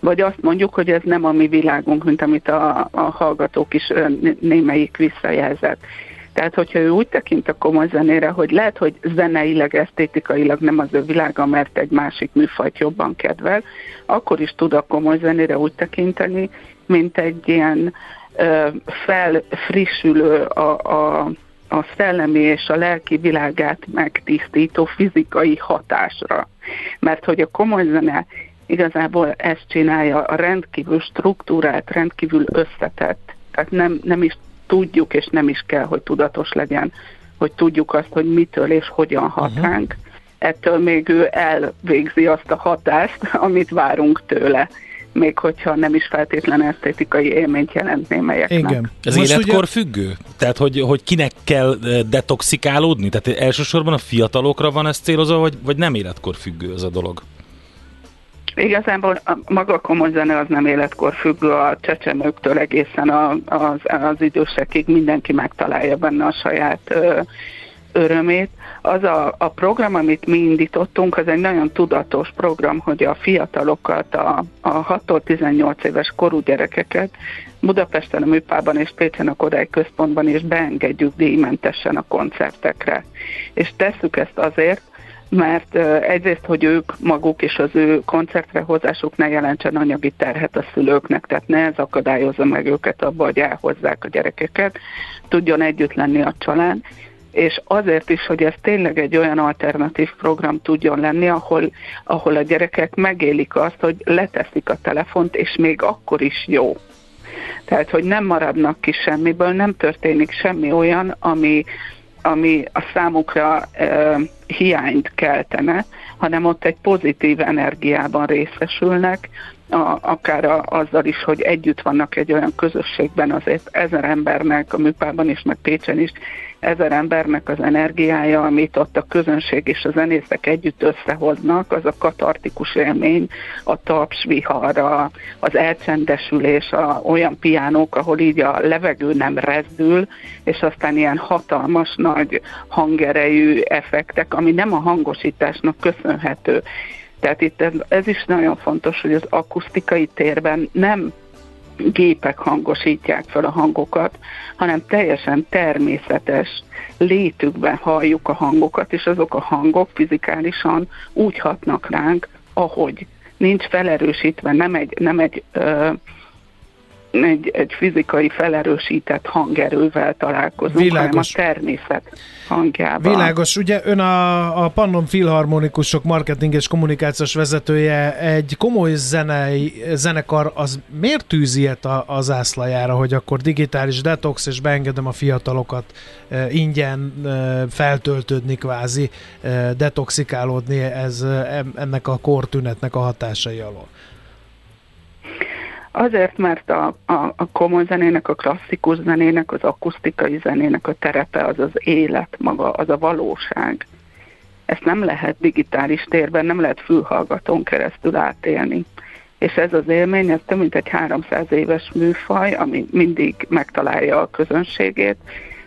vagy azt mondjuk, hogy ez nem a mi világunk, mint amit a, a hallgatók is némelyik visszajelzett. Tehát, hogyha ő úgy tekint a komoly zenére, hogy lehet, hogy zeneileg, esztétikailag nem az ő világa, mert egy másik műfajt jobban kedvel, akkor is tud a komoly zenére úgy tekinteni, mint egy ilyen felfrissülő a, a, a szellemi és a lelki világát megtisztító fizikai hatásra. Mert hogy a komoly zene igazából ezt csinálja, a rendkívül struktúrát, rendkívül összetett. Tehát nem, nem is tudjuk, és nem is kell, hogy tudatos legyen, hogy tudjuk azt, hogy mitől és hogyan hat uh-huh. ránk. Ettől még ő elvégzi azt a hatást, amit várunk tőle még hogyha nem is feltétlen esztétikai élményt jelent némelyeknek. Igen. Ez Most életkor ugye... függő? Tehát, hogy, hogy kinek kell detoxikálódni? Tehát elsősorban a fiatalokra van ez célozva, vagy, vagy nem életkor függő ez a dolog? Igazából a maga a komoly zene az nem életkor függő, a csecsemőktől egészen a, az, az idősekig mindenki megtalálja benne a saját ö, örömét. Az a, a program, amit mi indítottunk, az egy nagyon tudatos program, hogy a fiatalokat, a, a 6-tól 18 éves korú gyerekeket Budapesten, a Műpában és Pécsen a Kodály Központban is beengedjük díjmentesen a koncertekre. És tesszük ezt azért, mert egyrészt, hogy ők maguk és az ő koncertre hozásuk ne jelentsen anyagi terhet a szülőknek, tehát ne ez akadályozza meg őket abba, hogy elhozzák a gyerekeket, tudjon együtt lenni a család, és azért is, hogy ez tényleg egy olyan alternatív program tudjon lenni, ahol, ahol a gyerekek megélik azt, hogy leteszik a telefont, és még akkor is jó. Tehát, hogy nem maradnak ki semmiből, nem történik semmi olyan, ami, ami a számukra e, hiányt keltene, hanem ott egy pozitív energiában részesülnek, a, akár a, azzal is, hogy együtt vannak egy olyan közösségben, azért ezer embernek a műpában is, meg Pécsen is ezer embernek az energiája, amit ott a közönség és a zenészek együtt összehoznak, az a katartikus élmény, a taps viharra, az elcsendesülés, a, olyan piánók, ahol így a levegő nem rezdül, és aztán ilyen hatalmas nagy hangerejű effektek, ami nem a hangosításnak köszönhető. Tehát itt ez, is nagyon fontos, hogy az akusztikai térben nem gépek hangosítják fel a hangokat, hanem teljesen természetes létükben halljuk a hangokat, és azok a hangok fizikálisan úgy hatnak ránk, ahogy. Nincs felerősítve, nem egy, nem egy ö, egy, egy fizikai felerősített hangerővel találkozunk, Világos. hanem a természet hangjával. Világos. Ugye ön a, a Pannon Filharmonikusok marketing és kommunikációs vezetője egy komoly zenei, zenekar, az miért tűz ilyet a, az ászlajára, hogy akkor digitális detox, és beengedem a fiatalokat e, ingyen e, feltöltődni kvázi, e, detoxikálódni ez, e, ennek a kortünetnek a hatásai alól? Azért, mert a, a, a komoly zenének, a klasszikus zenének, az akusztikai zenének a terepe az az élet maga, az a valóság. Ezt nem lehet digitális térben, nem lehet fülhallgatón keresztül átélni. És ez az élmény, ez több mint egy 300 éves műfaj, ami mindig megtalálja a közönségét,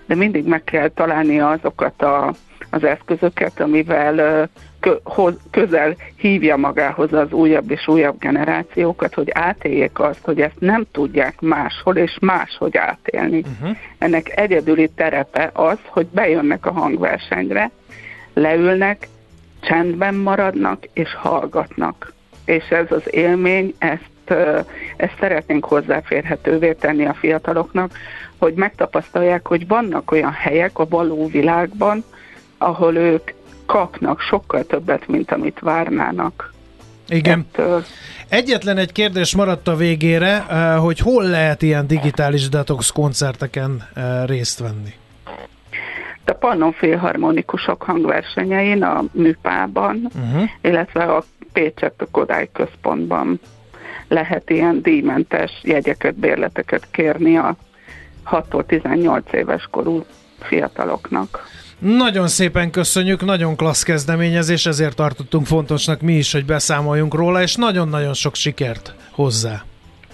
de mindig meg kell találnia azokat a, az eszközöket, amivel közel hívja magához az újabb és újabb generációkat, hogy átéljék azt, hogy ezt nem tudják máshol és máshogy átélni. Uh-huh. Ennek egyedüli terepe az, hogy bejönnek a hangversenyre, leülnek, csendben maradnak és hallgatnak. És ez az élmény, ezt, ezt szeretnénk hozzáférhetővé tenni a fiataloknak, hogy megtapasztalják, hogy vannak olyan helyek a való világban, ahol ők kapnak sokkal többet, mint amit várnának. Igen. Ettől. Egyetlen egy kérdés maradt a végére, eh, hogy hol lehet ilyen digitális detox koncerteken eh, részt venni? A Pannon Filharmonikusok hangversenyein, a Műpában, uh-huh. illetve a Pécset a Kodály Központban lehet ilyen díjmentes jegyeket, bérleteket kérni a 6 18 éves korú fiataloknak. Nagyon szépen köszönjük, nagyon klassz kezdeményezés, ezért tartottunk fontosnak mi is, hogy beszámoljunk róla, és nagyon-nagyon sok sikert hozzá.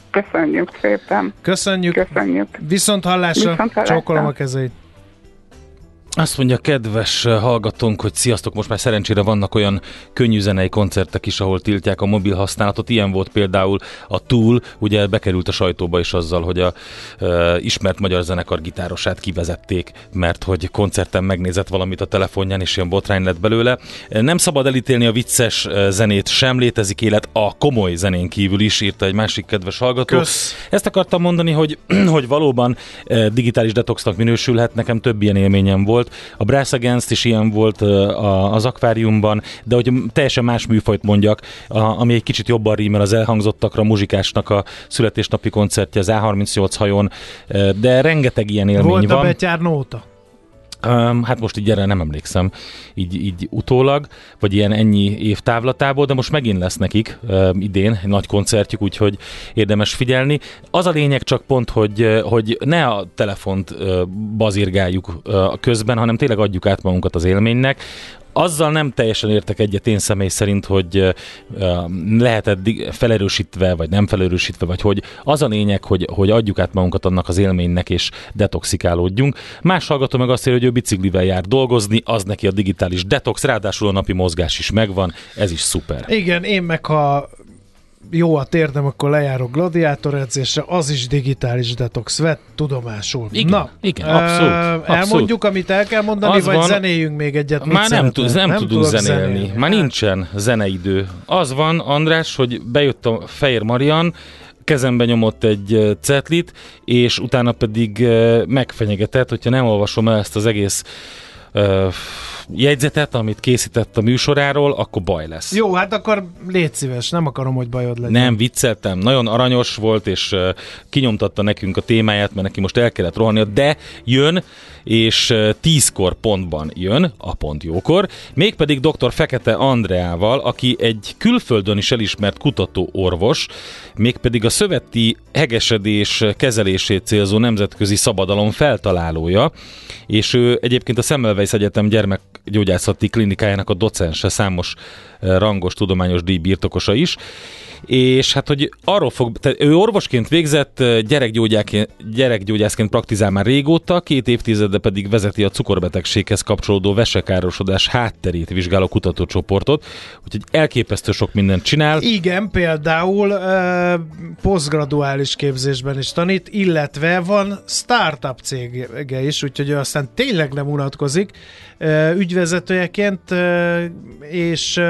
Köszönjük szépen. Köszönjük. Köszönjük. Viszont hallásra. Viszont hallásra. Csókolom a kezeit. Azt mondja kedves hallgatónk, hogy sziasztok, most már szerencsére vannak olyan könnyű zenei koncertek is, ahol tiltják a mobil használatot. Ilyen volt például a Tool, ugye bekerült a sajtóba is azzal, hogy a e, ismert magyar zenekar gitárosát kivezették, mert hogy koncerten megnézett valamit a telefonján, és ilyen botrány lett belőle. Nem szabad elítélni a vicces zenét, sem létezik élet a komoly zenén kívül is, írta egy másik kedves hallgató. Kösz. Ezt akartam mondani, hogy, hogy valóban digitális detoxnak minősülhet, nekem több ilyen élményem volt, volt. A Brass Against is ilyen volt az akváriumban, de hogy teljesen más műfajt mondjak, ami egy kicsit jobban rímel az elhangzottakra, a muzsikásnak a születésnapi koncertje az A38 hajón, de rengeteg ilyen élmény volt van. Volt a Betyár nóta? Um, hát most így erre nem emlékszem, így, így utólag, vagy ilyen ennyi év távlatából, de most megint lesz nekik um, idén egy nagy koncertjük, úgyhogy érdemes figyelni. Az a lényeg csak pont, hogy, hogy ne a telefont uh, bazirgáljuk uh, közben, hanem tényleg adjuk át magunkat az élménynek azzal nem teljesen értek egyet én személy szerint, hogy uh, lehetett felerősítve, vagy nem felerősítve, vagy hogy az a lényeg, hogy, hogy adjuk át magunkat annak az élménynek, és detoxikálódjunk. Más hallgató meg azt írja, hogy ő biciklivel jár dolgozni, az neki a digitális detox, ráadásul a napi mozgás is megvan, ez is szuper. Igen, én meg ha jó a térdem, akkor lejárok gladiátor edzésre, az is digitális detox, vett tudomásul. Igen, Na, igen, abszolút, abszolút. Elmondjuk, amit el kell mondani, az vagy van, zenéljünk még egyet? Már nem, tud, nem, nem tudunk zenélni. zenélni. Már hát. nincsen zeneidő. Az van, András, hogy bejött a Fehér Marian, kezembe nyomott egy cetlit, és utána pedig megfenyegetett, hogyha nem olvasom el ezt az egész jegyzetet, amit készített a műsoráról, akkor baj lesz. Jó, hát akkor légy szíves, nem akarom, hogy bajod legyen. Nem, vicceltem. Nagyon aranyos volt, és uh, kinyomtatta nekünk a témáját, mert neki most el kellett rohannia, de jön, és tízkor pontban jön, a pont jókor, mégpedig dr. Fekete Andreával, aki egy külföldön is elismert kutató orvos, mégpedig a szöveti hegesedés kezelését célzó nemzetközi szabadalom feltalálója, és ő egyébként a Semmelweis Egyetem gyermekgyógyászati klinikájának a docense, számos rangos tudományos díj birtokosa is, és hát, hogy arról fog, tehát ő orvosként végzett, gyerekgyógyászként praktizál már régóta, két évtizede pedig vezeti a cukorbetegséghez kapcsolódó vesekárosodás hátterét vizsgáló kutatócsoportot, úgyhogy elképesztő sok mindent csinál. Igen, például uh, posztgraduális képzésben is tanít, illetve van startup cége is, úgyhogy ő aztán tényleg nem unatkozik uh, ügyvezetőjeként, és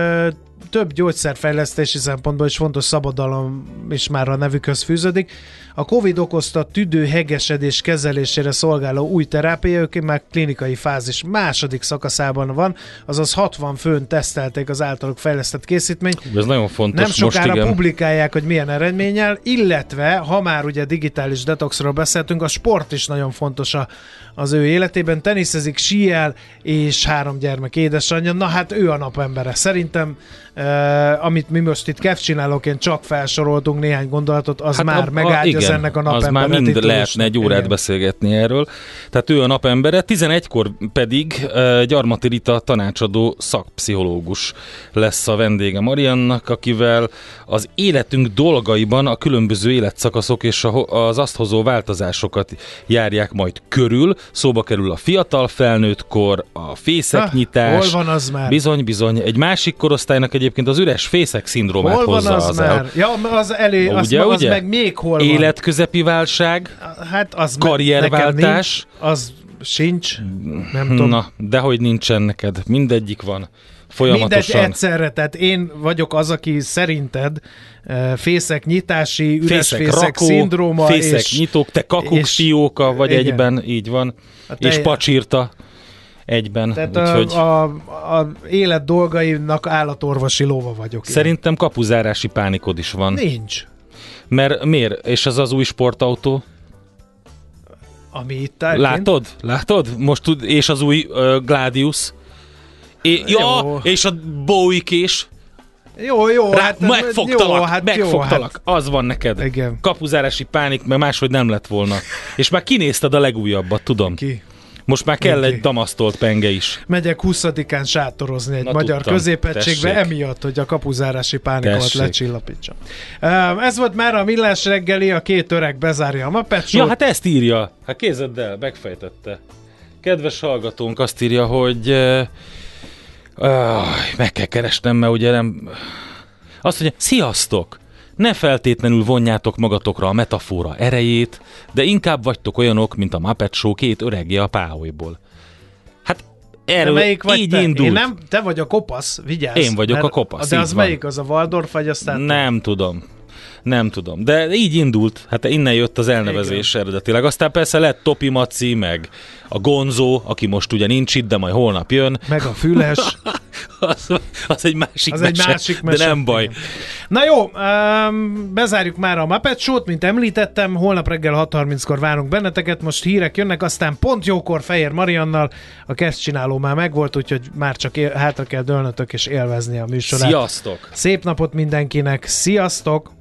több gyógyszerfejlesztési szempontból is fontos szabadalom is már a nevükhöz fűződik. A Covid okozta tüdő hegesedés kezelésére szolgáló új terápia, ők már klinikai fázis második szakaszában van, azaz 60 főn tesztelték az általuk fejlesztett készítményt. Ez nagyon fontos. Nem sokára most igen. publikálják, hogy milyen eredménnyel, illetve, ha már ugye digitális detoxról beszéltünk, a sport is nagyon fontos a, az ő életében. Teniszezik, síel, és három gyermek édesanyja. Na hát ő a napembere. Szerintem, uh, amit mi most itt kevcsinálóként csak felsoroltunk néhány gondolatot, az hát már a, igen, ennek a napembere. Az már mind lehetne egy órát igen. beszélgetni erről. Tehát ő a napembere, 11-kor pedig uh, Gyarmati Rita tanácsadó szakpszichológus lesz a vendége Mariannak, akivel az életünk dolgaiban a különböző életszakaszok és az azt hozó változásokat járják majd körül. Szóba kerül a fiatal felnőtt kor, a fészeknyitás. Hol van az már? Bizony, bizony. Egy másik korosztálynak egyébként az üres fészek szindrómát hol hozza van az, az már? El. Ja, az elé, ugye, az, ugye? az meg még hol van? Életközepi válság, hát az karrierváltás. az sincs, nem tudom. Na, dehogy nincsen neked, mindegyik van folyamatosan. Mindegy egyszerre, tehát én vagyok az, aki szerinted uh, fészek nyitási, üres fészek, fészek rakó, szindróma. Fészek és, nyitók, te kakuk és, fióka vagy igen. egyben, így van. Te, és pacsírta egyben. Tehát úgyhogy... a, a, a élet dolgainak állatorvosi lóva vagyok. Szerintem én. kapuzárási pánikod is van. Nincs. Mert miért? És az az új sportautó? Ami itt elként? Látod? Látod? Most tud, és az új uh, Gladius? É, ja, jó. és a Bowie kés. Jó, jó. Rá, hát, megfogtalak, jó, hát megfogtalak. Jó, hát, az van neked. Igen. Kapuzárási pánik, mert máshogy nem lett volna. És már kinézted a legújabbat, tudom. Ki? Most már kell egy damasztolt penge is. Megyek 20-án sátorozni egy Na, magyar tudtam. középegységbe, Tessék. emiatt, hogy a kapuzárási pánikot lecsillapítsam. Ez volt már a millás reggeli, a két öreg bezárja a mapet Ja, hát ezt írja. Hát kézeddel, megfejtette. Kedves hallgatónk azt írja, hogy uh, uh, meg kell keresnem, mert ugye nem... Azt mondja, sziasztok! Ne feltétlenül vonjátok magatokra a metafora erejét, de inkább vagytok olyanok, mint a Muppet Show két öregje a páholyból. Hát erről melyik vagy így te? indult. Én nem, te vagy a kopasz, vigyázz. Én vagyok a kopasz. De az van. melyik? Az a Waldorf, vagy aztán... Nem tudom. Nem tudom. De így indult, hát innen jött az elnevezés Igen. eredetileg. Aztán persze lett Topi Maci, meg a Gonzó, aki most ugye nincs itt, de majd holnap jön. Meg a Füles. az, az egy másik az mese, egy másik mese, de nem baj. Igen. Na jó, um, bezárjuk már a Muppet Show-t, mint említettem, holnap reggel 6.30-kor várunk benneteket, most hírek jönnek, aztán pont jókor Fehér Mariannal, a csináló már megvolt, úgyhogy már csak él, hátra kell dőlnötök és élvezni a műsorát. Sziasztok! Szép napot mindenkinek, sziasztok!